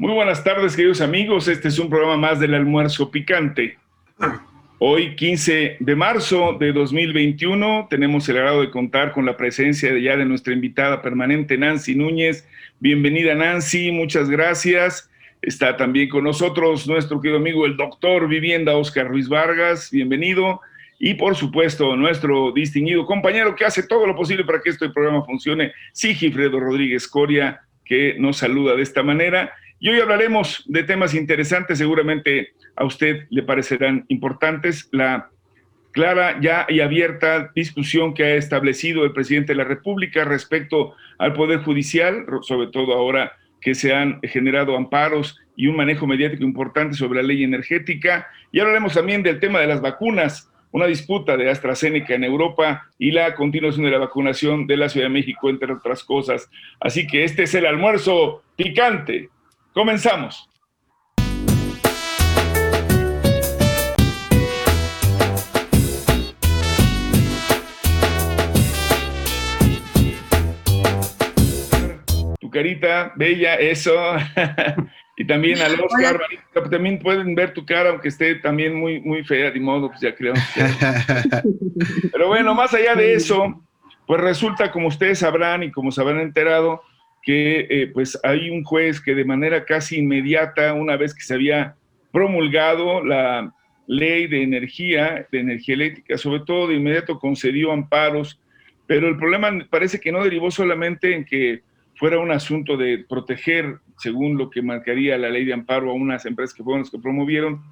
Muy buenas tardes, queridos amigos. Este es un programa más del almuerzo picante. Hoy, 15 de marzo de 2021, tenemos el agrado de contar con la presencia de ya de nuestra invitada permanente, Nancy Núñez. Bienvenida, Nancy. Muchas gracias. Está también con nosotros nuestro querido amigo, el doctor Vivienda Oscar Ruiz Vargas. Bienvenido. Y por supuesto, nuestro distinguido compañero que hace todo lo posible para que este programa funcione, Sigifredo Rodríguez Coria, que nos saluda de esta manera. Y hoy hablaremos de temas interesantes, seguramente a usted le parecerán importantes. La clara ya y abierta discusión que ha establecido el presidente de la República respecto al Poder Judicial, sobre todo ahora que se han generado amparos y un manejo mediático importante sobre la ley energética. Y hablaremos también del tema de las vacunas, una disputa de AstraZeneca en Europa y la continuación de la vacunación de la Ciudad de México, entre otras cosas. Así que este es el almuerzo picante Comenzamos. Tu carita, bella, eso. y también al Oscar, también pueden ver tu cara, aunque esté también muy, muy fea, de modo, pues ya creo. Pero bueno, más allá de eso, pues resulta, como ustedes sabrán y como se habrán enterado, que eh, pues hay un juez que de manera casi inmediata, una vez que se había promulgado la ley de energía, de energía eléctrica, sobre todo de inmediato concedió amparos, pero el problema parece que no derivó solamente en que fuera un asunto de proteger, según lo que marcaría la ley de amparo a unas empresas que fueron las que promovieron,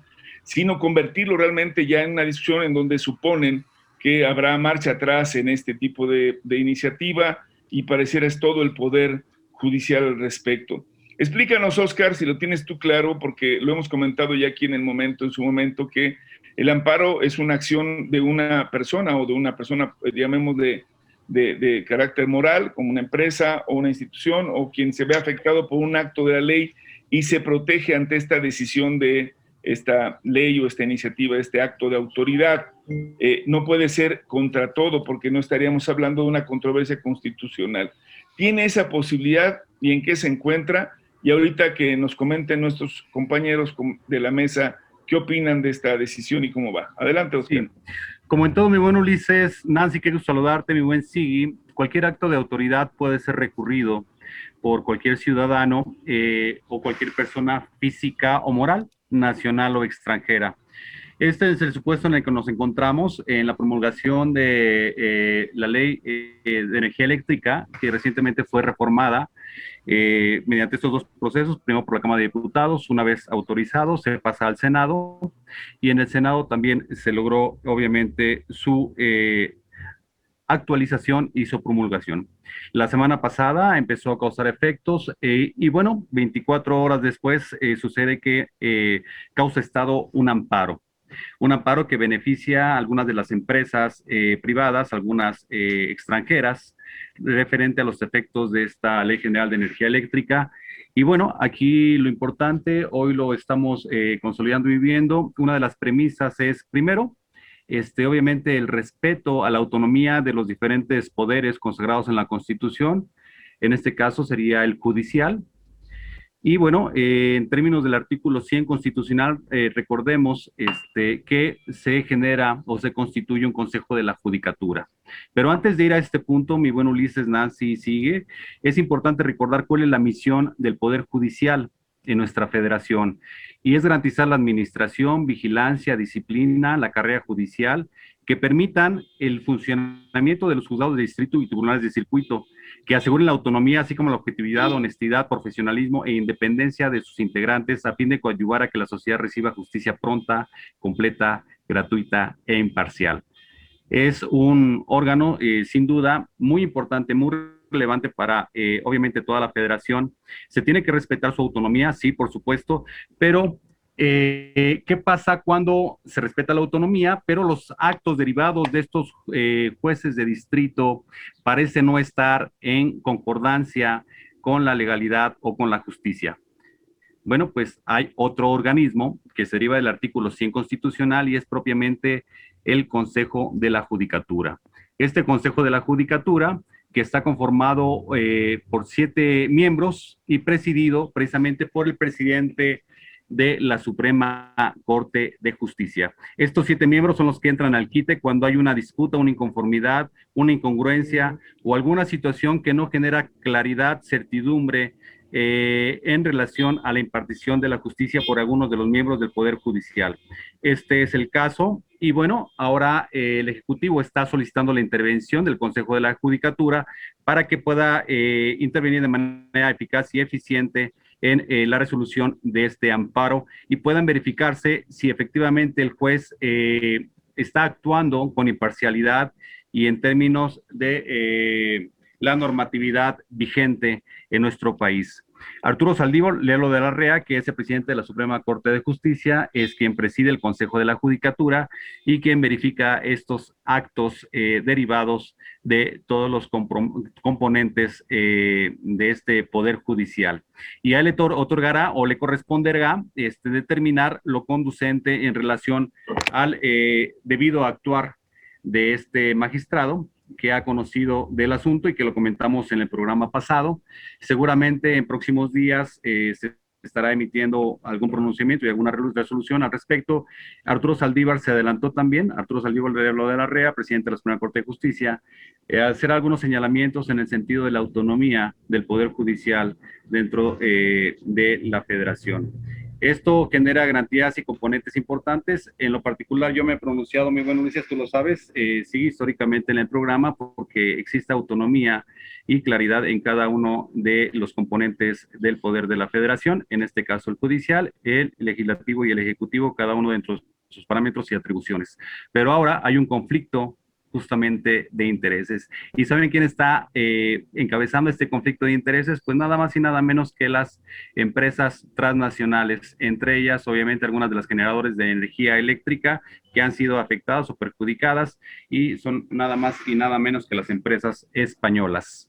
sino convertirlo realmente ya en una discusión en donde suponen que habrá marcha atrás en este tipo de, de iniciativa y pareciera es todo el poder judicial al respecto. Explícanos, Oscar, si lo tienes tú claro, porque lo hemos comentado ya aquí en el momento, en su momento, que el amparo es una acción de una persona o de una persona, eh, digamos, de, de, carácter moral, como una empresa o una institución, o quien se ve afectado por un acto de la ley y se protege ante esta decisión de esta ley o esta iniciativa, este acto de autoridad. Eh, no puede ser contra todo, porque no estaríamos hablando de una controversia constitucional tiene esa posibilidad y en qué se encuentra. Y ahorita que nos comenten nuestros compañeros de la mesa qué opinan de esta decisión y cómo va. Adelante, Oscar. Como en todo, mi buen Ulises, Nancy, quiero saludarte, mi buen Sigui. Cualquier acto de autoridad puede ser recurrido por cualquier ciudadano eh, o cualquier persona física o moral, nacional o extranjera. Este es el supuesto en el que nos encontramos en la promulgación de eh, la ley eh, de energía eléctrica, que recientemente fue reformada eh, mediante estos dos procesos, primero por la Cámara de Diputados, una vez autorizado, se pasa al Senado y en el Senado también se logró, obviamente, su actualización y su promulgación. La semana pasada empezó a causar efectos y bueno, 24 horas después sucede que causa estado un amparo un amparo que beneficia a algunas de las empresas eh, privadas, algunas eh, extranjeras, referente a los efectos de esta Ley General de Energía Eléctrica. Y bueno, aquí lo importante, hoy lo estamos eh, consolidando y viviendo. Una de las premisas es, primero, este, obviamente el respeto a la autonomía de los diferentes poderes consagrados en la Constitución. En este caso sería el judicial, y bueno, eh, en términos del artículo 100 constitucional, eh, recordemos este, que se genera o se constituye un consejo de la judicatura. Pero antes de ir a este punto, mi buen Ulises Nancy sigue, es importante recordar cuál es la misión del Poder Judicial en nuestra federación y es garantizar la administración, vigilancia, disciplina, la carrera judicial que permitan el funcionamiento de los juzgados de distrito y tribunales de circuito, que aseguren la autonomía, así como la objetividad, honestidad, profesionalismo e independencia de sus integrantes, a fin de coadyuvar a que la sociedad reciba justicia pronta, completa, gratuita e imparcial. Es un órgano, eh, sin duda, muy importante, muy relevante para, eh, obviamente, toda la federación. Se tiene que respetar su autonomía, sí, por supuesto, pero eh, ¿Qué pasa cuando se respeta la autonomía, pero los actos derivados de estos eh, jueces de distrito parecen no estar en concordancia con la legalidad o con la justicia? Bueno, pues hay otro organismo que se deriva del artículo 100 constitucional y es propiamente el Consejo de la Judicatura. Este Consejo de la Judicatura que está conformado eh, por siete miembros y presidido precisamente por el presidente de la Suprema Corte de Justicia. Estos siete miembros son los que entran al quite cuando hay una disputa, una inconformidad, una incongruencia o alguna situación que no genera claridad, certidumbre eh, en relación a la impartición de la justicia por algunos de los miembros del Poder Judicial. Este es el caso y bueno, ahora eh, el Ejecutivo está solicitando la intervención del Consejo de la Judicatura para que pueda eh, intervenir de manera eficaz y eficiente en eh, la resolución de este amparo y puedan verificarse si efectivamente el juez eh, está actuando con imparcialidad y en términos de eh, la normatividad vigente en nuestro país. Arturo Saldívar, Lelo de la Rea, que es el presidente de la Suprema Corte de Justicia, es quien preside el Consejo de la Judicatura y quien verifica estos actos derivados de todos los componentes eh, de este Poder Judicial. Y a él le otorgará o le corresponderá este, determinar lo conducente en relación al eh, debido actuar de este magistrado que ha conocido del asunto y que lo comentamos en el programa pasado. Seguramente en próximos días eh, se estará emitiendo algún pronunciamiento y alguna resolución al respecto. Arturo Saldívar se adelantó también, Arturo Saldívar de de la REA, presidente de la Suprema Corte de Justicia, eh, hacer algunos señalamientos en el sentido de la autonomía del Poder Judicial dentro eh, de la Federación. Esto genera garantías y componentes importantes. En lo particular, yo me he pronunciado, mi buen Ulises, tú lo sabes, eh, sí, históricamente en el programa, porque existe autonomía y claridad en cada uno de los componentes del poder de la federación, en este caso el judicial, el legislativo y el ejecutivo, cada uno dentro de sus parámetros y atribuciones. Pero ahora hay un conflicto justamente de intereses. ¿Y saben quién está eh, encabezando este conflicto de intereses? Pues nada más y nada menos que las empresas transnacionales, entre ellas obviamente algunas de las generadores de energía eléctrica que han sido afectadas o perjudicadas y son nada más y nada menos que las empresas españolas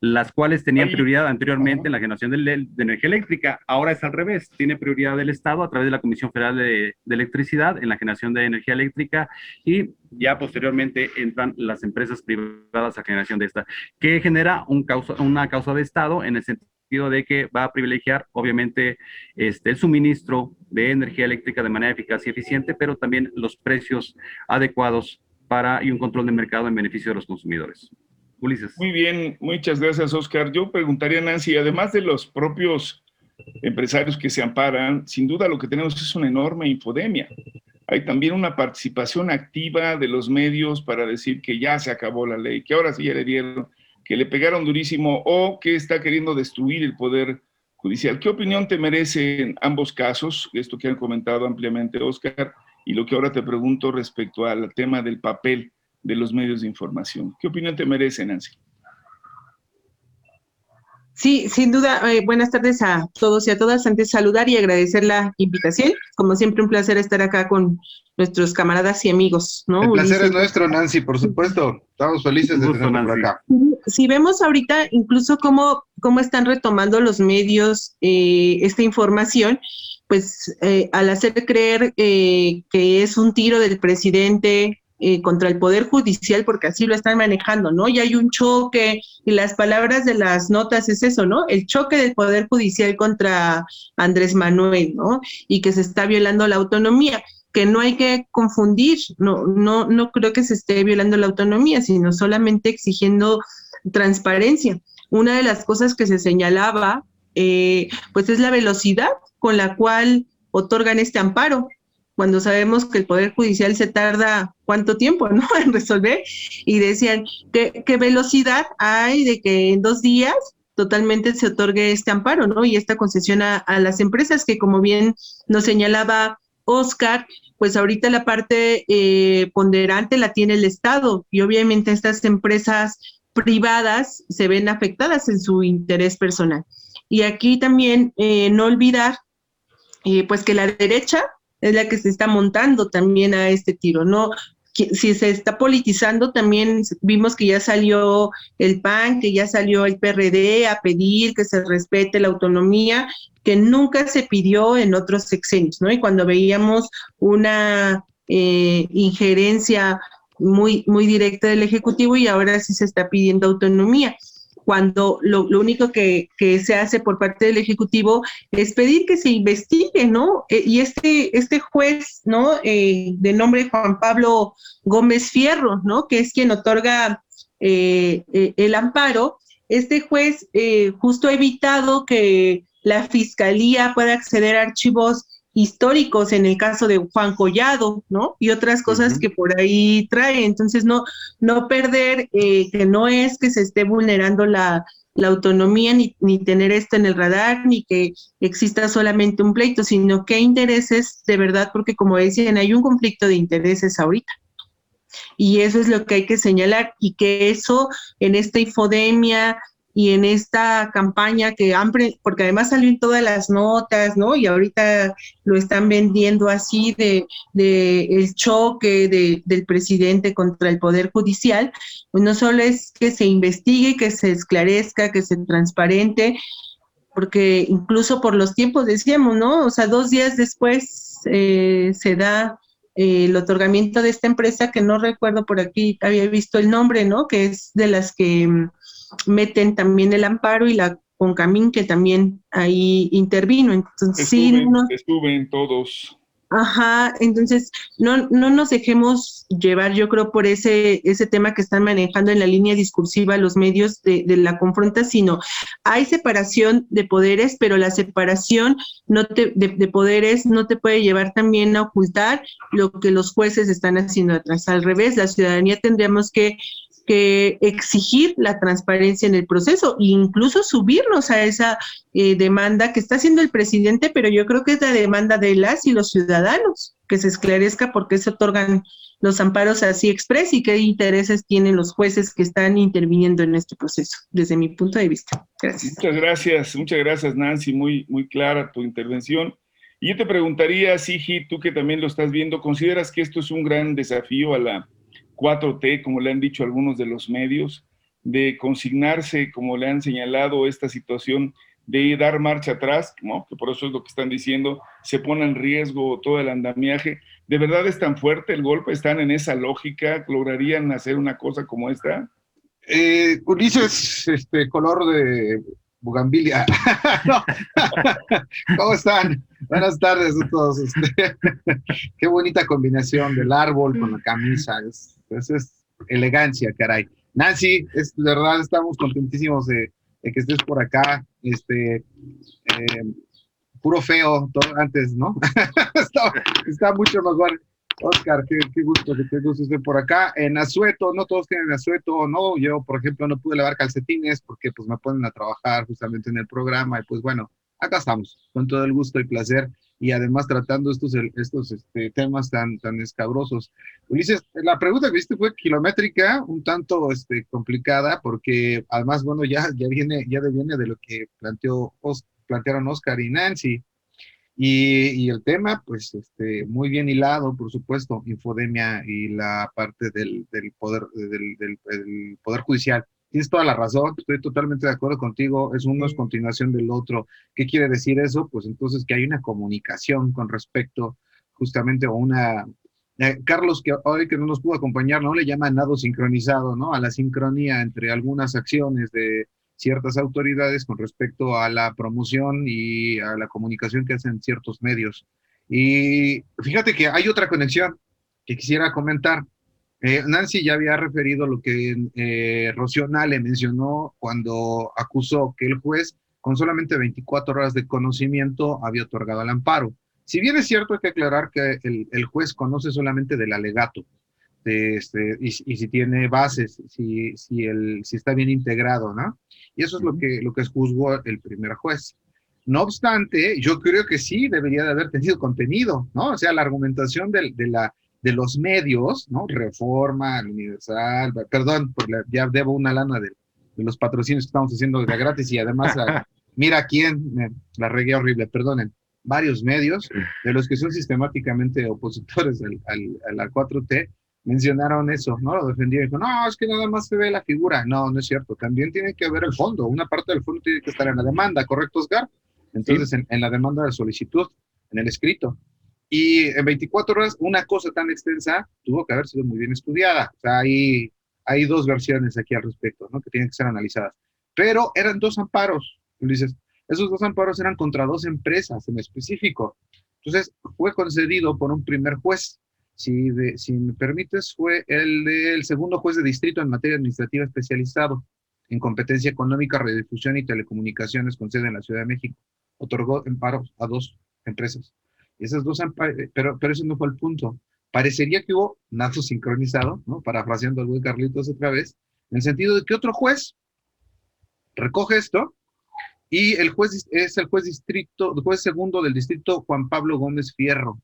las cuales tenían prioridad anteriormente en la generación de, energía eléctrica. Ahora es al revés, tiene prioridad del Estado a través de la Comisión Federal de, Electricidad en la generación de energía eléctrica y ya posteriormente entran las empresas privadas a generación de esta, que genera un causa, una causa de Estado en el sentido de que va a privilegiar, obviamente, este, el suministro de energía eléctrica de manera eficaz y eficiente, pero también los precios adecuados para y un control de mercado en beneficio de los consumidores. Ulises. Muy bien, muchas gracias, Oscar. Yo preguntaría, Nancy, además de los propios empresarios que se amparan, sin duda lo que tenemos es una enorme infodemia. Hay también una participación activa de los medios para decir que ya se acabó la ley, que ahora sí ya le dieron, que le pegaron durísimo o que está queriendo destruir el poder judicial. ¿Qué opinión te merecen ambos casos? Esto que han comentado ampliamente Oscar y lo que ahora te pregunto respecto al tema del papel de los medios de información. ¿Qué opinión te merece, Nancy? Sí, sin duda. Eh, buenas tardes a todos y a todas. Antes saludar y agradecer la invitación. Como siempre, un placer estar acá con nuestros camaradas y amigos. ¿no? El placer es nuestro, Nancy, por supuesto. Estamos felices de tenerlo por acá. Si vemos ahorita incluso cómo, cómo están retomando los medios eh, esta información, pues eh, al hacer creer que es un tiro del presidente eh, contra el Poder Judicial, porque así lo están manejando, ¿no? Y hay un choque, y las palabras de las notas es eso, ¿no? El choque del Poder Judicial contra Andrés Manuel, ¿no? Y que se está violando la autonomía que no hay que confundir, no, no, no creo que se esté violando la autonomía, sino solamente exigiendo transparencia. Una de las cosas que se señalaba, eh, pues es la velocidad con la cual otorgan este amparo cuando sabemos que el Poder Judicial se tarda cuánto tiempo, ¿no? En resolver. Y decían, ¿qué, qué velocidad hay de que en dos días totalmente se otorgue este amparo, ¿no? Y esta concesión a, las empresas que, como bien nos señalaba Oscar, pues ahorita la parte eh, ponderante la tiene el Estado y obviamente estas empresas privadas se ven afectadas en su interés personal. Y aquí también eh, no olvidar, eh, pues que la derecha es la que se está montando también a este tiro, ¿no? Si se está politizando, también vimos que ya salió el PAN, que ya salió el PRD a pedir que se respete la autonomía, que nunca se pidió en otros sexenios, ¿no? Y cuando veíamos una eh, injerencia muy, muy directa del Ejecutivo y ahora sí se está pidiendo autonomía cuando lo, único que, se hace por parte del Ejecutivo es pedir que se investigue, ¿no? Eh, y este, este juez, ¿no? Eh, de nombre Juan Pablo Gómez Fierro, ¿no? Que es quien otorga eh, el amparo, este juez justo ha evitado que la Fiscalía pueda acceder a archivos históricos en el caso de Juan Collado, ¿no? Y otras cosas que por ahí trae. Entonces, no, no perder eh, que no es que se esté vulnerando la, autonomía ni, ni, tener esto en el radar, ni que exista solamente un pleito, sino qué intereses de verdad, porque como decían, hay un conflicto de intereses ahorita. Y eso es lo que hay que señalar y que eso en esta infodemia, y en esta campaña que han, porque además salió en todas las notas, ¿no? Y ahorita lo están vendiendo así de, de el choque de, del presidente contra el Poder Judicial, pues no solo es que se investigue, que se esclarezca, que se transparente, porque incluso por los tiempos decíamos, ¿no? O sea, dos días después eh, se da eh, el otorgamiento de esta empresa que no recuerdo por aquí, había visto el nombre, ¿no? Que es de las que mm, meten también el amparo y la Concamín que también ahí intervino. Entonces, sí, no, estuven todos. Ajá, entonces no, no nos dejemos llevar, yo creo, por ese, ese tema que están manejando en la línea discursiva los medios de, la confronta, sino hay separación de poderes, pero la separación no te, de, poderes no te puede llevar también a ocultar lo que los jueces están haciendo atrás. Al revés, la ciudadanía tendríamos que que exigir la transparencia en el proceso e incluso subirnos a esa eh, demanda que está haciendo el presidente, pero yo creo que es la demanda de las y los ciudadanos, que se esclarezca por qué se otorgan los amparos así express y qué intereses tienen los jueces que están interviniendo en este proceso, desde mi punto de vista. Gracias. Muchas gracias, muchas gracias Nancy, muy, muy clara tu intervención. Y yo te preguntaría, Sigi, tú que también lo estás viendo, ¿consideras que esto es un gran desafío a la 4T, como le han dicho algunos de los medios, de consignarse, como le han señalado, esta situación de dar marcha atrás, ¿no? que por eso es lo que están diciendo, se pone en riesgo todo el andamiaje. ¿De verdad es tan fuerte el golpe? ¿Están en esa lógica? ¿Lograrían hacer una cosa como esta? Eh, Ulises, este color de Bugambilia. ¿Cómo están? Buenas tardes a todos. Qué bonita combinación del árbol con la camisa. Eso es elegancia, caray. Nancy, es, de verdad estamos contentísimos de, que estés por acá. Este, eh, puro feo todo antes, ¿no? está, mucho mejor. Oscar, qué, gusto que te guste estar por acá. En Azueto, no todos tienen Azueto, no. Yo, por ejemplo, no pude lavar calcetines porque pues me ponen a trabajar justamente en el programa y pues bueno, acá estamos, con todo el gusto y placer y además tratando estos, estos este, temas tan, tan escabrosos. Ulises, la pregunta que viste fue kilométrica, un tanto este, complicada, porque además, bueno, ya, ya, viene, ya viene de lo que planteó, plantearon Oscar y Nancy. Y, y, el tema, pues, este, muy bien hilado, por supuesto, infodemia y la parte del, del poder, del, del poder judicial Tienes toda la razón, estoy totalmente de acuerdo contigo, es uno es continuación del otro. ¿Qué quiere decir eso? Pues entonces que hay una comunicación con respecto justamente a una... Eh, Carlos, que hoy que no nos pudo acompañar, ¿no? Le llama nado sincronizado, ¿no? A la sincronía entre algunas acciones de ciertas autoridades con respecto a la promoción y a la comunicación que hacen ciertos medios. Y fíjate que hay otra conexión que quisiera comentar. Eh, Nancy ya había referido lo que eh, le mencionó cuando acusó que el juez, con solamente 24 horas de conocimiento, había otorgado el amparo. Si bien es cierto, hay que aclarar que el, juez conoce solamente del alegato este, y, si tiene bases, si, si, el, si está bien integrado, ¿no? Y eso es lo que, lo que juzgó el primer juez. No obstante, yo creo que sí debería de haber tenido contenido, ¿no? O sea, la argumentación de la de los medios, ¿no? Reforma, Universal, perdón, por ya debo una lana de, los patrocinios que estamos haciendo de gratis y además, mira quién, la regué horrible, perdonen, varios medios, de los que son sistemáticamente opositores al, a la 4T, mencionaron eso, ¿no? Lo defendieron, dijo, no, es que nada más se ve la figura. No, no es cierto, también tiene que ver el fondo, una parte del fondo tiene que estar en la demanda, ¿correcto, Oscar? Entonces, en, en, la demanda de solicitud, en el escrito. Y en 24 horas, una cosa tan extensa tuvo que haber sido muy bien estudiada. O sea, hay, hay dos versiones aquí al respecto, ¿no? Que tienen que ser analizadas. Pero eran dos amparos, Ulises. Esos dos amparos eran contra dos empresas en específico. Entonces, fue concedido por un primer juez. Si, si me permites, fue el, segundo juez de distrito en materia administrativa especializado en competencia económica, redifusión y telecomunicaciones con sede en la Ciudad de México. Otorgó amparos a dos empresas. Esas dos pero, pero eso no fue el punto. Parecería que hubo nazo sincronizado, ¿no? Parafraseando al buen Carlitos otra vez, en el sentido de que otro juez recoge esto y el juez es el juez distrito, el juez segundo del distrito Juan Pablo Gómez Fierro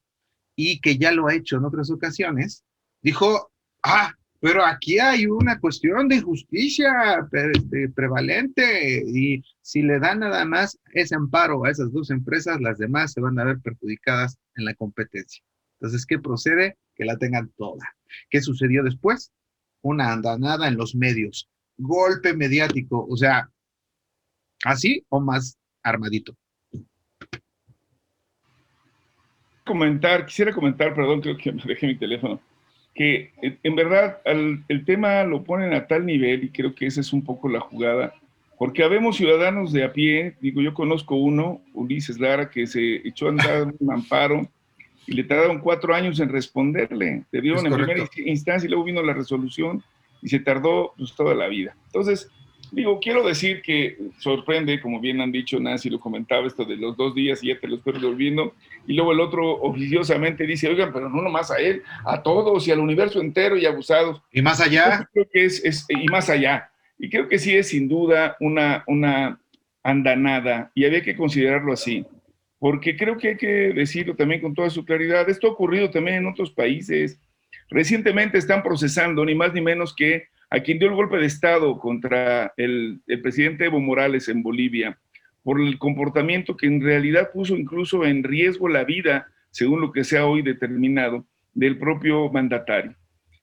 y que ya lo ha hecho en otras ocasiones, dijo, ah, pero aquí hay una cuestión de justicia este, prevalente y si le dan nada más ese amparo a esas dos empresas, las demás se van a ver perjudicadas en la competencia. Entonces, ¿qué procede? Que la tengan toda. ¿Qué sucedió después? Una andanada en los medios, golpe mediático, o sea, así o más armadito. Comentar, quisiera comentar, perdón, creo que me dejé mi teléfono que eh, en verdad el tema lo ponen a tal nivel y creo que esa es un poco la jugada, porque habemos ciudadanos de a pie, digo, yo conozco uno, Ulises Lara, que se echó a andar un amparo y le tardaron cuatro años en responderle, te dieron en primera instancia y luego vino la resolución y se tardó pues, toda la vida. Entonces, Digo, quiero decir que sorprende, como bien han dicho Nancy, lo comentaba, esto de los dos días y ya te lo estoy volviendo, y luego el otro oficiosamente dice, oigan, pero no nomás a él, a todos y al universo entero y abusados. Y más allá. Creo que es, y más allá. Y creo que sí es sin duda una, una andanada, y había que considerarlo así, porque creo que hay que decirlo también con toda su claridad. Esto ha ocurrido también en otros países. Recientemente están procesando ni más ni menos que a quien dio el golpe de Estado contra el, presidente Evo Morales en Bolivia, por el comportamiento que en realidad puso incluso en riesgo la vida, según lo que se ha hoy determinado, del propio mandatario.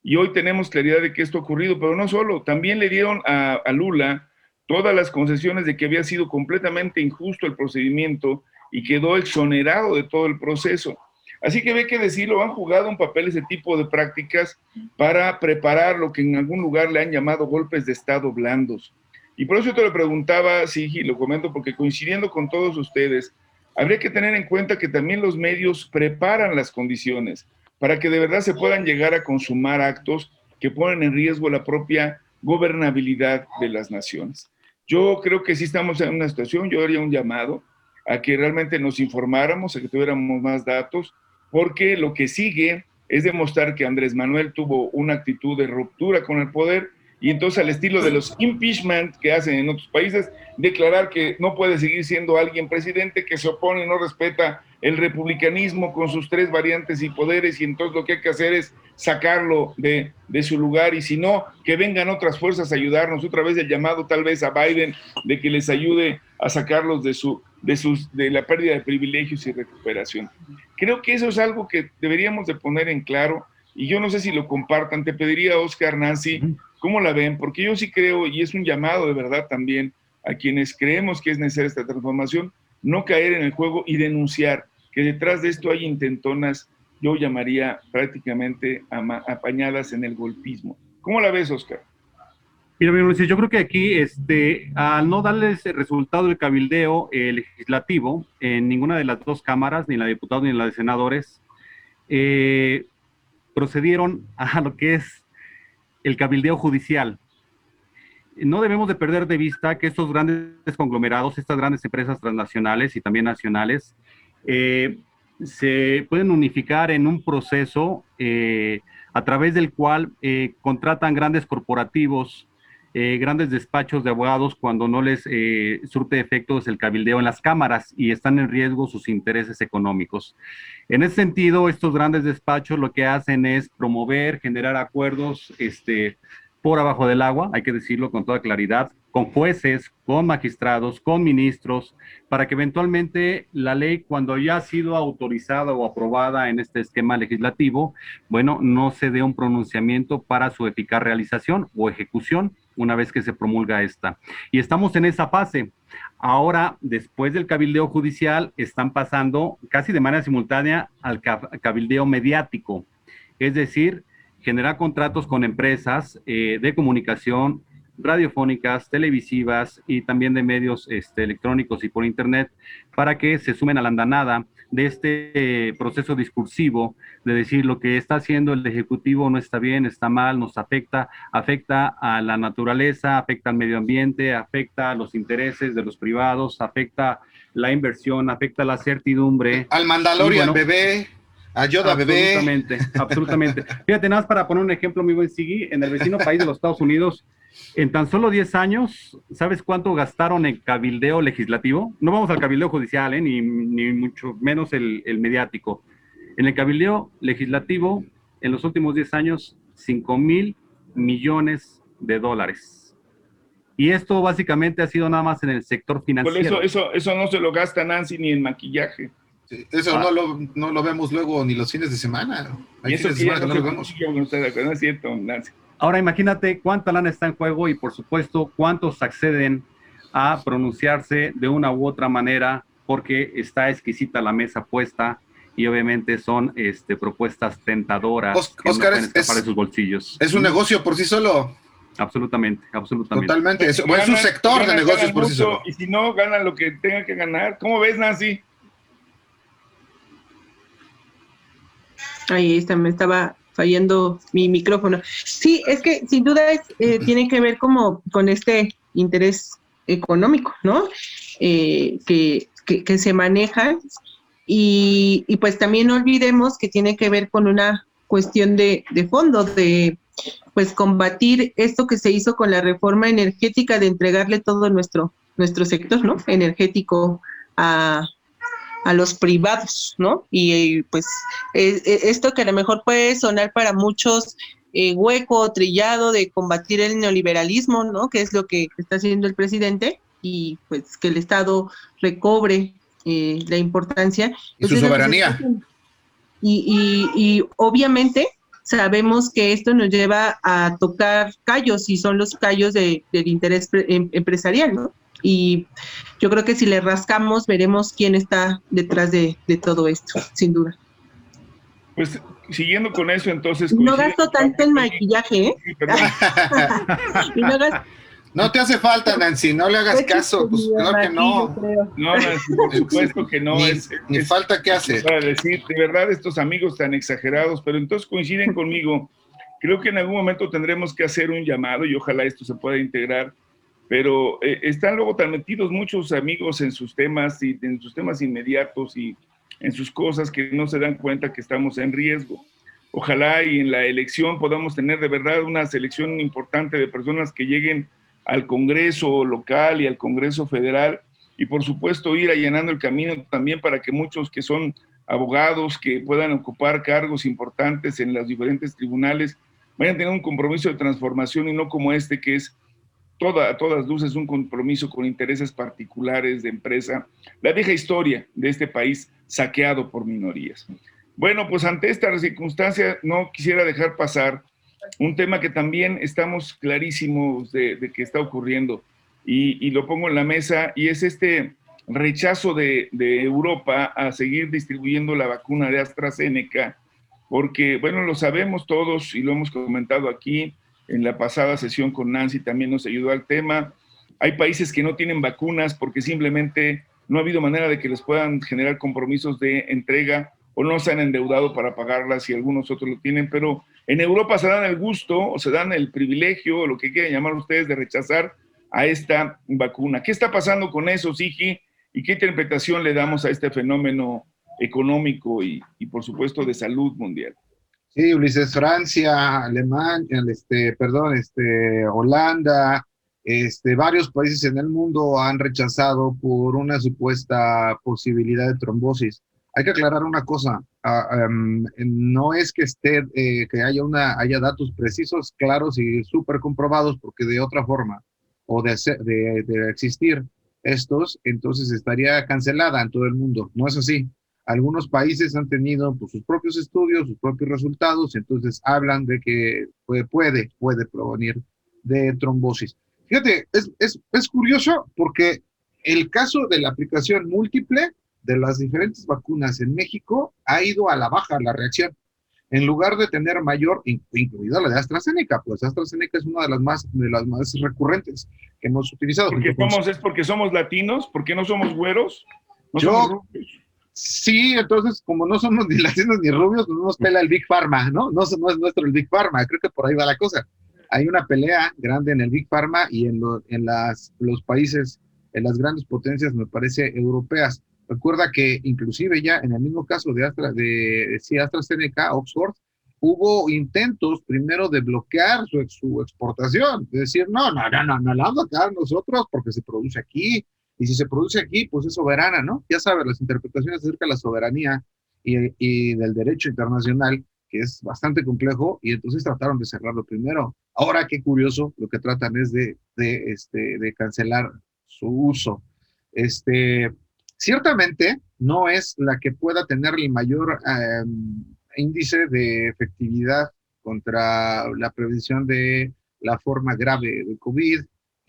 Y hoy tenemos claridad de que esto ha ocurrido, pero no solo, también le dieron a, a Lula todas las concesiones de que había sido completamente injusto el procedimiento y quedó exonerado de todo el proceso. Así que ve que decirlo, han jugado un papel ese tipo de prácticas para preparar lo que en algún lugar le han llamado golpes de Estado blandos. Y por eso te lo preguntaba, sí, lo comento porque coincidiendo con todos ustedes, habría que tener en cuenta que también los medios preparan las condiciones para que de verdad se puedan llegar a consumar actos que ponen en riesgo la propia gobernabilidad de las naciones. Yo creo que sí estamos en una situación, yo haría un llamado a que realmente nos informáramos, a que tuviéramos más datos, porque lo que sigue es demostrar que Andrés Manuel tuvo una actitud de ruptura con el poder y entonces al estilo de los impeachment que hacen en otros países, declarar que no puede seguir siendo alguien presidente que se opone no respeta el republicanismo con sus tres variantes y poderes y entonces lo que hay que hacer es sacarlo de, de su lugar y si no, que vengan otras fuerzas a ayudarnos, otra vez el llamado tal vez a Biden de que les ayude a sacarlos de, su, de, sus, de la pérdida de privilegios y recuperación. Creo que eso es algo que deberíamos de poner en claro y yo no sé si lo compartan. Te pediría, Oscar, Nancy, ¿cómo la ven? Porque yo sí creo, y es un llamado de verdad también a quienes creemos que es necesaria esta transformación, no caer en el juego y denunciar que detrás de esto hay intentonas, yo llamaría prácticamente apañadas en el golpismo. ¿Cómo la ves, Oscar? Mira, yo creo que aquí, este, al no darles el resultado del cabildeo eh, legislativo en ninguna de las dos cámaras, ni la de diputados ni la de senadores, eh, procedieron a lo que es el cabildeo judicial. No debemos de perder de vista que estos grandes conglomerados, estas grandes empresas transnacionales y también nacionales, eh, se pueden unificar en un proceso a través del cual contratan grandes corporativos eh, grandes despachos de abogados cuando no les eh, surte efectos el cabildeo en las cámaras y están en riesgo sus intereses económicos. En ese sentido, estos grandes despachos lo que hacen es promover, generar acuerdos este, por abajo del agua, hay que decirlo con toda claridad, con jueces, con magistrados, con ministros, para que eventualmente la ley, cuando ya ha sido autorizada o aprobada en este esquema legislativo, bueno, no se dé un pronunciamiento para su eficaz realización o ejecución una vez que se promulga esta. Y estamos en esa fase. Ahora, después del cabildeo judicial, están pasando casi de manera simultánea al cabildeo mediático, es decir, generar contratos con empresas eh, de comunicación, radiofónicas, televisivas y también de medios este, electrónicos y por internet para que se sumen a la andanada de este proceso discursivo de decir lo que está haciendo el Ejecutivo no está bien, está mal, nos afecta, afecta a la naturaleza, afecta al medio ambiente, afecta a los intereses de los privados, afecta la inversión, afecta la certidumbre. Al Mandalorian bebé. Ayuda, bebé. Absolutamente, absolutamente. Fíjate, nada más para poner un ejemplo, muy buen Sigui, en el vecino país de los Estados Unidos, en tan solo 10 años, ¿sabes cuánto gastaron en cabildeo legislativo? No vamos al cabildeo judicial, ¿eh? ni, mucho menos el, mediático. En el cabildeo legislativo, en los últimos 10 años, 5 mil millones de dólares. Y esto básicamente ha sido nada más en el sector financiero. Por eso, eso, eso no se lo gasta Nancy ni en maquillaje. eso ah. no, lo, no, lo, vemos luego ni los fines de semana. y eso sí, no, lo vemos. No es cierto, Nancy. Ahora imagínate cuánta lana está en juego y por supuesto cuántos acceden a pronunciarse de una u otra manera porque está exquisita la mesa puesta y obviamente son este, propuestas tentadoras Oscar, es, para sus bolsillos. Es un negocio por sí solo. Absolutamente, absolutamente. Totalmente. Es, un sector de negocios por sí solo. Y si no, ganan lo que tengan que ganar. ¿Cómo ves, Nancy? Ahí está, me estaba fallando mi micrófono. Sí, es que sin duda eh, tiene que ver como con este interés económico, ¿no? Eh, que, que, se maneja y, y, pues también no olvidemos que tiene que ver con una cuestión de, de fondo, de pues combatir esto que se hizo con la reforma energética de entregarle todo nuestro, nuestro sector, ¿no? Energético a, a los privados, ¿no? Y pues e, e, esto que a lo mejor puede sonar para muchos eh, hueco, trillado de combatir el neoliberalismo, ¿no? Que es lo que está haciendo el presidente y pues que el Estado recobre eh, la importancia. Y su soberanía. Y, y, obviamente sabemos que esto nos lleva a tocar callos y son los callos de, del interés em, empresarial, ¿no? Y yo creo que si le rascamos veremos quién está detrás de, todo esto, sin duda. Pues siguiendo con eso, entonces... No gasto tanto en maquillaje, ¿eh? no, te hace falta, Nancy, no le hagas caso, pues claro que no. No, Nancy, por supuesto que no. ni, es, ni falta que. Para decir, de verdad, estos amigos tan exagerados, pero entonces coinciden conmigo. Creo que en algún momento tendremos que hacer un llamado y ojalá esto se pueda integrar pero eh, están luego tan metidos muchos amigos en sus temas y en sus temas inmediatos y en sus cosas que no se dan cuenta que estamos en riesgo. Ojalá y en la elección podamos tener de verdad una selección importante de personas que lleguen al Congreso local y al Congreso federal y por supuesto ir allanando el camino también para que muchos que son abogados que puedan ocupar cargos importantes en los diferentes tribunales vayan a tener un compromiso de transformación y no como este que es toda, a todas luces un compromiso con intereses particulares de empresa, la vieja historia de este país saqueado por minorías. Bueno, pues ante esta circunstancia no quisiera dejar pasar un tema que también estamos clarísimos de, que está ocurriendo y, lo pongo en la mesa y es este rechazo de, de Europa a seguir distribuyendo la vacuna de AstraZeneca porque, bueno, lo sabemos todos y lo hemos comentado aquí, en la pasada sesión con Nancy también nos ayudó al tema. Hay países que no tienen vacunas porque simplemente no ha habido manera de que les puedan generar compromisos de entrega o no se han endeudado para pagarlas y algunos otros lo tienen, pero en Europa se dan el gusto o se dan el privilegio o lo que quieran llamar ustedes de rechazar a esta vacuna. ¿Qué está pasando con eso, Sigi? ¿Y qué interpretación le damos a este fenómeno económico y, y por supuesto de salud mundial? Sí, Ulises, Francia, Alemania, este, perdón, este, Holanda, este, varios países en el mundo han rechazado por una supuesta posibilidad de trombosis. Hay que aclarar una cosa, ah, em, no es que esté, eh, que haya una, haya datos precisos, claros y súper comprobados, porque de otra forma, o de, de, de existir estos, entonces estaría cancelada en todo el mundo. No es así algunos países han tenido pues, sus propios estudios, sus propios resultados, entonces hablan de que puede, puede, puede provenir de trombosis. Fíjate, es, es, es curioso porque el caso de la aplicación múltiple de las diferentes vacunas en México ha ido a la baja la reacción. En lugar de tener mayor, incluida la de AstraZeneca, pues AstraZeneca es una de las más, de las más recurrentes que hemos utilizado. Porque somos, es porque somos latinos, porque no somos güeros. No Yo, somos sí, entonces, como no somos ni latinos ni rubios, pues no nos pela el Big Pharma, ¿no? ¿no? No es nuestro el Big Pharma, creo que por ahí va la cosa. Hay una pelea grande en el Big Pharma y en, las, los países, en las grandes potencias, me parece, europeas Recuerda que inclusive ya en el mismo caso de, Astra, de, sí, AstraZeneca, Oxford, hubo intentos primero de bloquear su, su exportación, de decir, no, no, no, no, no la vamos a quedar nosotros porque se produce aquí, y si se produce aquí, pues es soberana, ¿no? Ya sabes, las interpretaciones acerca de la soberanía y, del derecho internacional, que es bastante complejo, y entonces trataron de cerrarlo primero. Ahora, qué curioso, lo que tratan es de, de, este, de cancelar su uso. Este, Ciertamente no es la que pueda tener el mayor em, índice de efectividad contra la prevención de la forma grave de COVID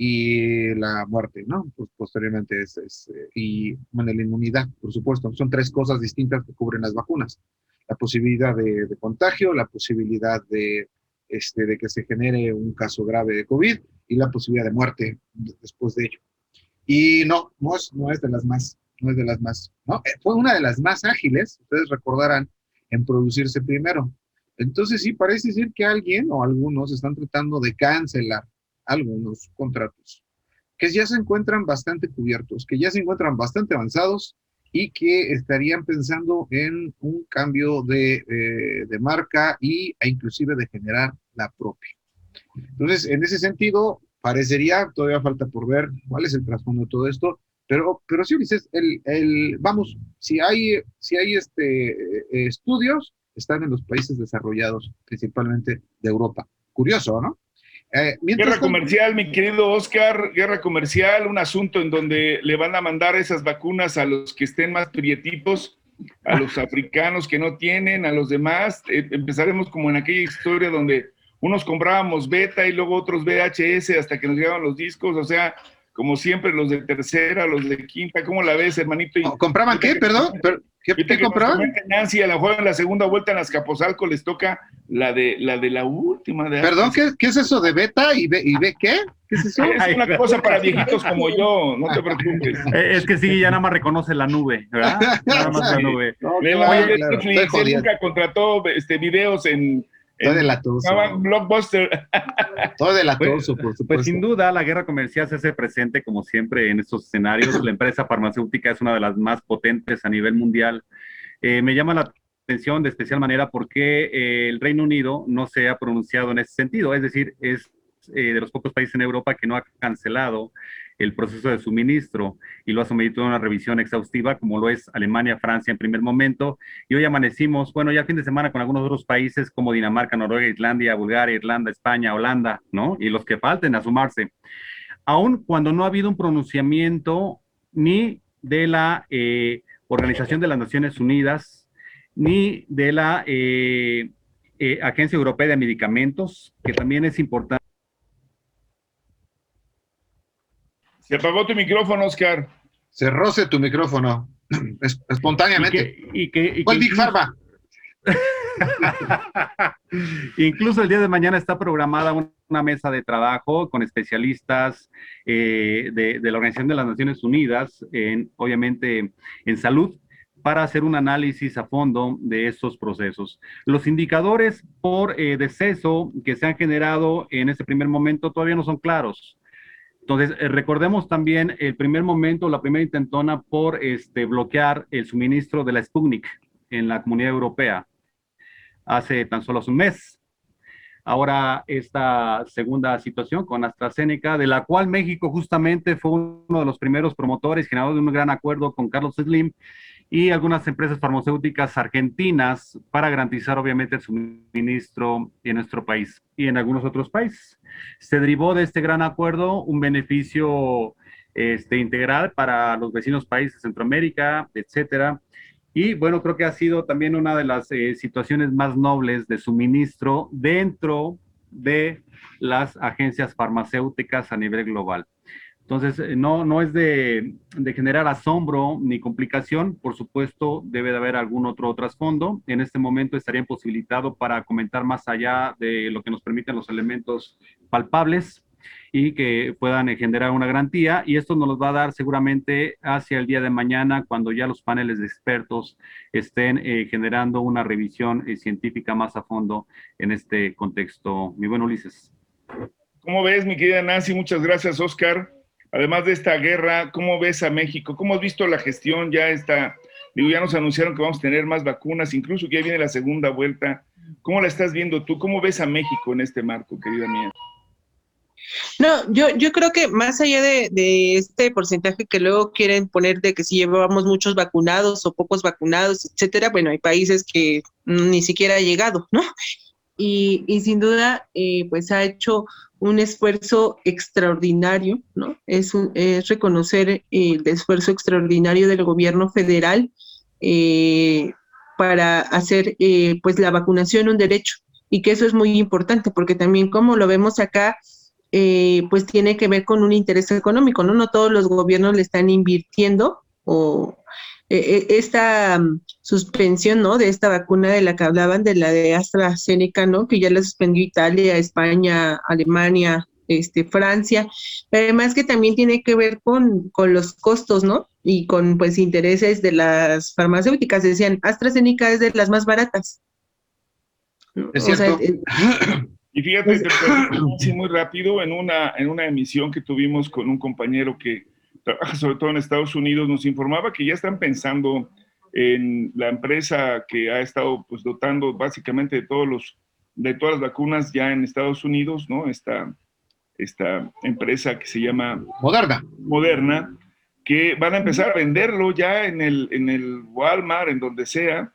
y la muerte, ¿no? Pues posteriormente es, eh, y bueno, la inmunidad, por supuesto, son tres cosas distintas que cubren las vacunas. La posibilidad de, contagio, la posibilidad de, este, de que se genere un caso grave de COVID y la posibilidad de muerte después de ello. Y no, no es, no es de las más no es de las más, ¿no? Eh, fue una de las más ágiles, ustedes recordarán, en producirse primero. Entonces sí, parece decir que alguien o algunos están tratando de cancelar algunos contratos que ya se encuentran bastante cubiertos, que ya se encuentran bastante avanzados y que estarían pensando en un cambio de, eh, de marca y, e inclusive de generar la propia. Entonces, en ese sentido, parecería, todavía falta por ver cuál es el trasfondo de todo esto, pero, pero sí, dices, el, el, vamos, si hay, si hay este, eh, estudios, están en los países desarrollados, principalmente de Europa. Curioso, ¿no? Eh, guerra comercial, mi querido Oscar, guerra comercial, un asunto en donde le van a mandar esas vacunas a los que estén más prietitos, a los africanos que no tienen, a los demás. Eh, empezaremos como en aquella historia donde unos comprábamos beta y luego otros VHS hasta que nos llegaban los discos, o sea, como siempre, los de tercera, los de quinta, ¿cómo la ves, hermanito? ¿Compraban qué, perdón? ¿Qué, ¿qué compraban? Nancy, a la juega en la segunda vuelta en Azcapotzalco les toca la de la, de la última. De perdón, ¿qué, ¿qué, es eso de beta y ve, y ve qué? ¿Qué es eso? Es una cosa para viejitos como yo, no te preocupes. Eh, es que sí, ya nada más reconoce la nube, ¿verdad? Nada más la nube. No, Oye, claro, nunca contrató este, videos en todo delatoso. Blockbuster. Todo delatoso, pues, por supuesto. Pues sin duda, la guerra comercial se hace presente, como siempre, en estos escenarios. La empresa farmacéutica es una de las más potentes a nivel mundial. Eh, me llama la atención de especial manera porque eh, el Reino Unido no se ha pronunciado en ese sentido. Es decir, es eh, de los pocos países en Europa que no ha cancelado el proceso de suministro y lo ha sometido a una revisión exhaustiva, como lo es Alemania, Francia en primer momento. Y hoy amanecimos, bueno, ya fin de semana con algunos otros países como Dinamarca, Noruega, Islandia, Bulgaria, Irlanda, España, Holanda, ¿no? Y los que falten a sumarse. Aún cuando no ha habido un pronunciamiento ni de la eh, Organización de las Naciones Unidas, ni de la eh, eh, Agencia Europea de Medicamentos, que también es importante Se apagó tu micrófono, Oscar. Se roce tu micrófono espontáneamente. ¿Y que, y ¿Cuál Big Pharma? Incluso el día de mañana está programada una mesa de trabajo con especialistas eh, de, de, la Organización de las Naciones Unidas, en, obviamente en salud, para hacer un análisis a fondo de estos procesos. Los indicadores por eh, deceso que se han generado en este primer momento todavía no son claros. Entonces, eh, recordemos también el primer momento, la primera intentona por este, bloquear el suministro de la Sputnik en la comunidad europea hace tan solo un mes. Ahora, esta segunda situación con AstraZeneca, de la cual México justamente fue uno de los primeros promotores, generador de un gran acuerdo con Carlos Slim y algunas empresas farmacéuticas argentinas para garantizar obviamente el suministro en nuestro país y en algunos otros países. Se derivó de este gran acuerdo un beneficio este, integral para los vecinos países de Centroamérica, etcétera. Y bueno, creo que ha sido también una de las eh, situaciones más nobles de suministro dentro de las agencias farmacéuticas a nivel global. Entonces, eh, no, no es de, generar asombro ni complicación, por supuesto, debe de haber algún otro trasfondo. En este momento estaría imposibilitado para comentar más allá de lo que nos permiten los elementos palpables y que puedan generar una garantía. Y esto nos los va a dar seguramente hacia el día de mañana, cuando ya los paneles de expertos estén eh, generando una revisión eh, científica más a fondo en este contexto. Mi buen Ulises. ¿Cómo ves, mi querida Nancy? Muchas gracias, Oscar. Además de esta guerra, ¿cómo ves a México? ¿Cómo has visto la gestión? Ya está, digo, ya nos anunciaron que vamos a tener más vacunas, incluso que ya viene la segunda vuelta. ¿Cómo la estás viendo tú? ¿Cómo ves a México en este marco, querida mía? No, yo, yo creo que más allá de, de, este porcentaje que luego quieren poner de que si llevamos muchos vacunados o pocos vacunados, etcétera, bueno, hay países que ni siquiera ha llegado, ¿no? Y, y sin duda, eh, pues ha hecho un esfuerzo extraordinario, ¿no? Es, un, es reconocer el esfuerzo extraordinario del gobierno federal eh, para hacer eh, pues la vacunación un derecho y que eso es muy importante porque también como lo vemos acá, eh, pues tiene que ver con un interés económico, ¿no? No todos los gobiernos le están invirtiendo o esta mm, suspensión, ¿no? De esta vacuna de la que hablaban, de la de AstraZeneca, ¿no? Que ya la suspendió Italia, España, Alemania, este, Francia, pero además que también tiene que ver con, con los costos, ¿no? Y con, pues, intereses de las farmacéuticas. Decían, AstraZeneca es de las más baratas. Es cierto. Eh, y fíjate, pues, muy rápido, en una, en una emisión que tuvimos con un compañero que trabaja sobre todo en Estados Unidos, nos informaba que ya están pensando en la empresa que ha estado pues dotando básicamente de todos los de todas las vacunas ya en Estados Unidos, ¿no? Esta, esta empresa que se llama Moderna. Moderna, que van a empezar a venderlo ya en el, en el Walmart, en donde sea,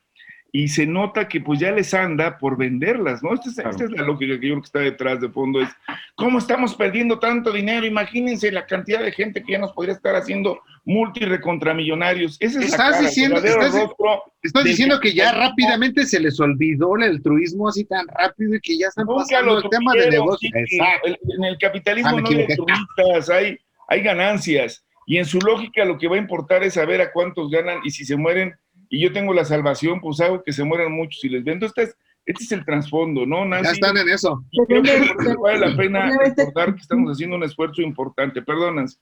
y se nota que pues ya les anda por venderlas, ¿no? Esta es, la lógica que yo creo que está detrás de fondo, es cómo estamos perdiendo tanto dinero, imagínense la cantidad de gente que ya nos podría estar haciendo multirecontramillonarios. Esa es estás diciendo, estás, diciendo que ya rápidamente se les olvidó el altruismo así tan rápido y que ya están pasando el tema de negocio. en el capitalismo ah, no hay altruistas, hay, hay ganancias, y en su lógica lo que va a importar es saber a cuántos ganan y si se mueren y yo tengo la salvación, pues hago que se mueran muchos y les vendo. Este es, este es el trasfondo, ¿no, Nancy? Ya están en eso. creo que vale la pena recordar que estamos haciendo un esfuerzo importante. Perdonas.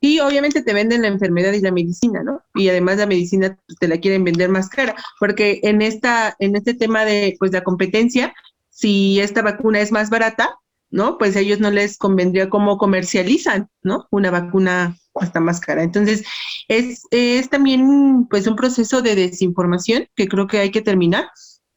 Y obviamente te venden la enfermedad y la medicina, ¿no? Y además la medicina pues, te la quieren vender más cara, porque en esta, en este tema de pues la competencia, si esta vacuna es más barata, ¿no? Pues a ellos no les convendría cómo comercializan, ¿no? Una vacuna hasta más cara. Entonces, es, es también pues un proceso de desinformación que creo que hay que terminar.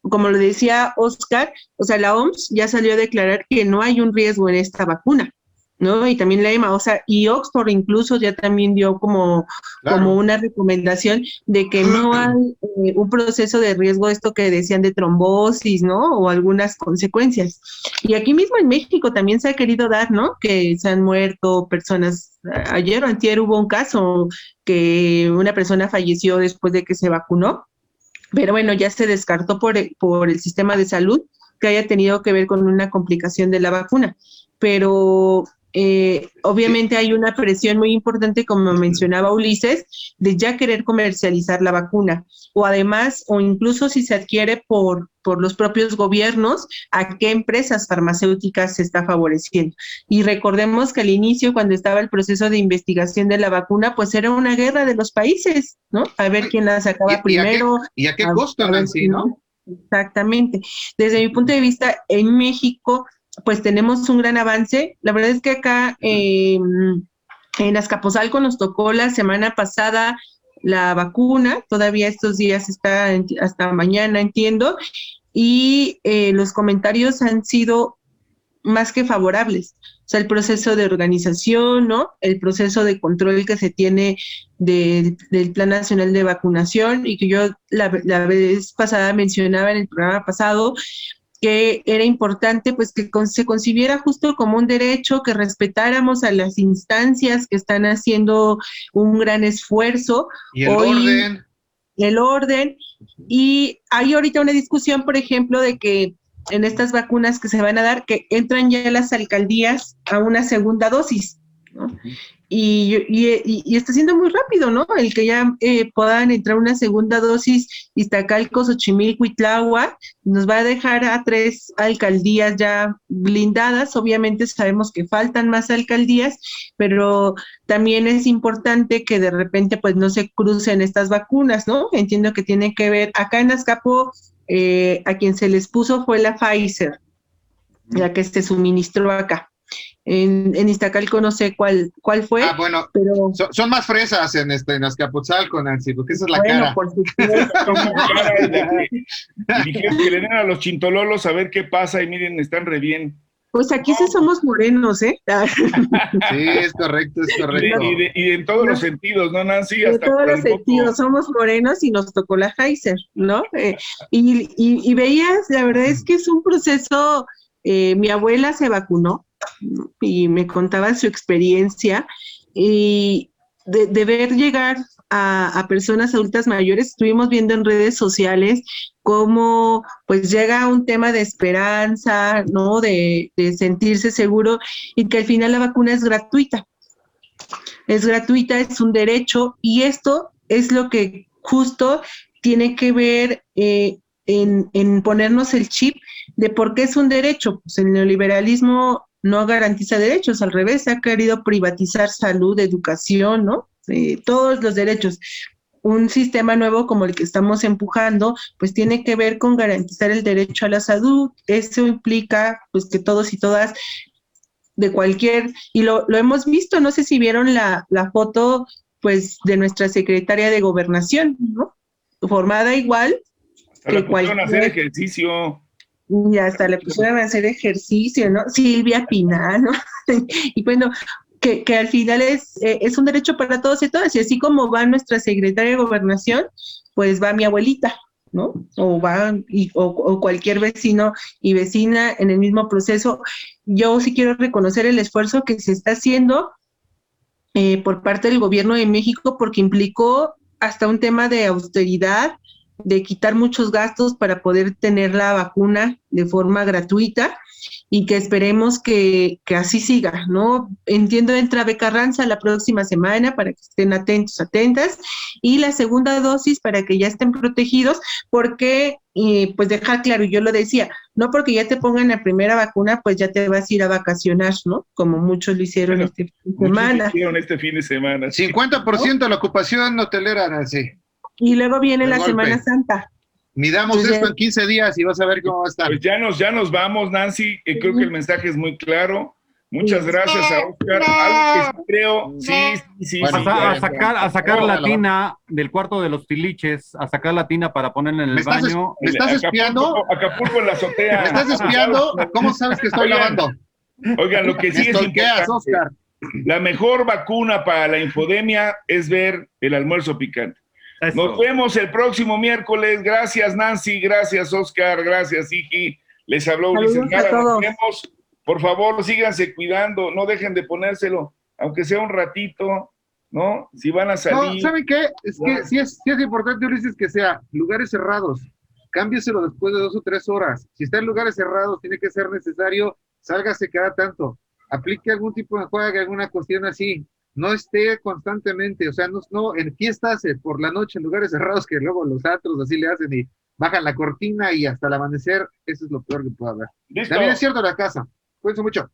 Como lo decía Oscar, o sea, la OMS ya salió a declarar que no hay un riesgo en esta vacuna. ¿No? Y también la EMA, o sea, y Oxford incluso ya también dio como, como una recomendación de que no hay eh, un proceso de riesgo, esto que decían de trombosis, ¿no? O algunas consecuencias. Y aquí mismo en México también se ha querido dar, ¿no? Que se han muerto personas. Ayer o antier hubo un caso que una persona falleció después de que se vacunó, pero bueno, ya se descartó por, por el sistema de salud que haya tenido que ver con una complicación de la vacuna. Pero eh, obviamente hay una presión muy importante, como mencionaba Ulises, de ya querer comercializar la vacuna o además, o incluso si se adquiere por, por los propios gobiernos, a qué empresas farmacéuticas se está favoreciendo. Y recordemos que al inicio, cuando estaba el proceso de investigación de la vacuna, pues era una guerra de los países, ¿no? A ver quién la sacaba primero. ¿Y a qué, costo, Nancy, no? Exactamente. Desde mi punto de vista, en México pues tenemos un gran avance. La verdad es que acá em, en Azcapotzalco nos tocó la semana pasada la vacuna, todavía estos días está hasta mañana, entiendo, y eh, los comentarios han sido más que favorables. O sea, el proceso de organización, ¿no? El proceso de control que se tiene del Plan Nacional de Vacunación y que yo la vez pasada mencionaba en el programa pasado, que era importante pues que se concibiera justo como un derecho, que respetáramos a las instancias que están haciendo un gran esfuerzo. Y el orden. El orden. Y hay ahorita una discusión, por ejemplo, de que en estas vacunas que se van a dar, que entran ya las alcaldías a una segunda dosis, ¿no? Y, y, y, está siendo muy rápido, ¿no? El que ya eh, puedan entrar una segunda dosis, Iztacalco, Xochimilco y nos va a dejar a tres alcaldías ya blindadas. Obviamente sabemos que faltan más alcaldías, pero también es importante que de repente pues no se crucen estas vacunas, ¿no? Entiendo que tiene que ver, acá en Azcapo, eh, a quien se les puso fue la Pfizer, la que se suministró acá. En, en, Iztacalco no sé cuál, cuál fue. Ah, bueno, pero... son, son más fresas en, este, en Azcapotzalco, Nancy, porque esa es la bueno, cara. por supuesto. Dijeron que le den a los chintololos a ver qué pasa y miren, están re bien. Pues aquí sí somos morenos, ¿eh? Sí, es correcto, es correcto. y de- y en todos los sentidos, ¿no, Nancy? Hasta todos los sentidos, somos morenos y nos tocó la Pfizer, ¿no? Eh, y, y, y veías, la verdad es que es un proceso, eh, mi abuela se vacunó. Y me contaba su experiencia y de, ver llegar a, personas adultas mayores, estuvimos viendo en redes sociales cómo pues llega un tema de esperanza, ¿no? De, de sentirse seguro y que al final la vacuna es gratuita es gratuita, es un derecho y esto es lo que justo tiene que ver eh, en, en ponernos el chip de por qué es un derecho. Pues el neoliberalismo no garantiza derechos, al revés, ha querido privatizar salud, educación, ¿no? Eh, todos los derechos. Un sistema nuevo como el que estamos empujando, pues tiene que ver con garantizar el derecho a la salud. Eso implica, pues, que todos y todas de cualquier, y lo, lo hemos visto, no sé si vieron la, la foto, pues, de nuestra secretaria de gobernación, ¿no? Formada igual, Hasta que a hacer cualquier- ejercicio. Y hasta le pusieron a hacer ejercicio, ¿no? Silvia Pinal, ¿no? y bueno, que, que al final es, eh, es un derecho para todos y todas, y así como va nuestra secretaria de gobernación, pues va mi abuelita, ¿no? O va, y- o, o cualquier vecino y vecina en el mismo proceso. Yo sí quiero reconocer el esfuerzo que se está haciendo eh, por parte del gobierno de México, porque implicó hasta un tema de austeridad, de quitar muchos gastos para poder tener la vacuna de forma gratuita y que esperemos que, que así siga, ¿no? Entiendo entra Becarranza la próxima semana para que estén atentos, atentas, y la segunda dosis para que ya estén protegidos, porque, eh, pues dejar claro, yo lo decía, no porque ya te pongan la primera vacuna, pues ya te vas a ir a vacacionar, ¿no? Como muchos lo hicieron Bueno, este fin de Muchos semana. hicieron este fin de semana. 50% de la ocupación hotelera, Nancy. Y luego viene De la golpe. Semana Santa. Midamos ya- esto en 15 días y vas a ver cómo va a estar. Pues ya nos, ya nos vamos, Nancy. Eh, creo que el mensaje es muy claro. Muchas gracias a Oscar. Algo que sí creo, sí, sí, sí. Bueno, A, sí, sacar, a sacar la tina del cuarto de los tiliches, a sacar la tina para ponerla en ¿Me el estás, baño. ¿me estás Acapulco- espiando? Acapulco en la azotea. ¿Me estás espiando? ¿Cómo sabes que estoy Oigan, lavando? Oigan, lo que sí es importante, Oscar. la mejor vacuna para la infodemia es ver el almuerzo picante. Eso. Nos vemos el próximo miércoles. Gracias, Nancy. Gracias, Oscar. Gracias, Iki. Les habló Ulises. Nos vemos. Por favor, síganse cuidando. No dejen de ponérselo, aunque sea un ratito, ¿no? Si van a No, salir. ¿saben qué? Es que sí es, sí es importante, Ulises, que sea lugares cerrados. Cámbieselo después de dos o tres horas. Si está en lugares cerrados, tiene que ser necesario, sálgase cada tanto. Aplique algún tipo de juego, alguna cuestión así. No esté constantemente, o sea, no, no en fiestas eh, por la noche en lugares cerrados que luego los atros así le hacen y bajan la cortina y hasta el amanecer, eso es lo peor que puede haber. Listo. También es cierto la casa. Cuídense mucho.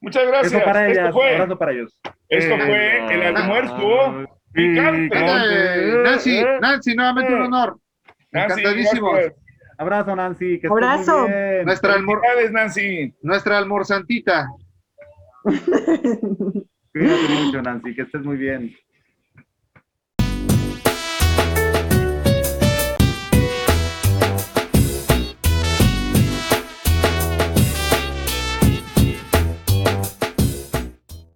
Muchas gracias. Eso para esto ellas, fue, abrazo para ellos. esto Eh, fue el almuerzo picante. Eh, Nancy, Nancy, nuevamente un honor. Nancy, Encantadísimos. gracias. Abrazo, Nancy. Que estés Abrazo. muy bien. Nuestra, almor- Nancy. nuestra almorzantita. Cuídate mucho, Nancy. Que estés muy bien.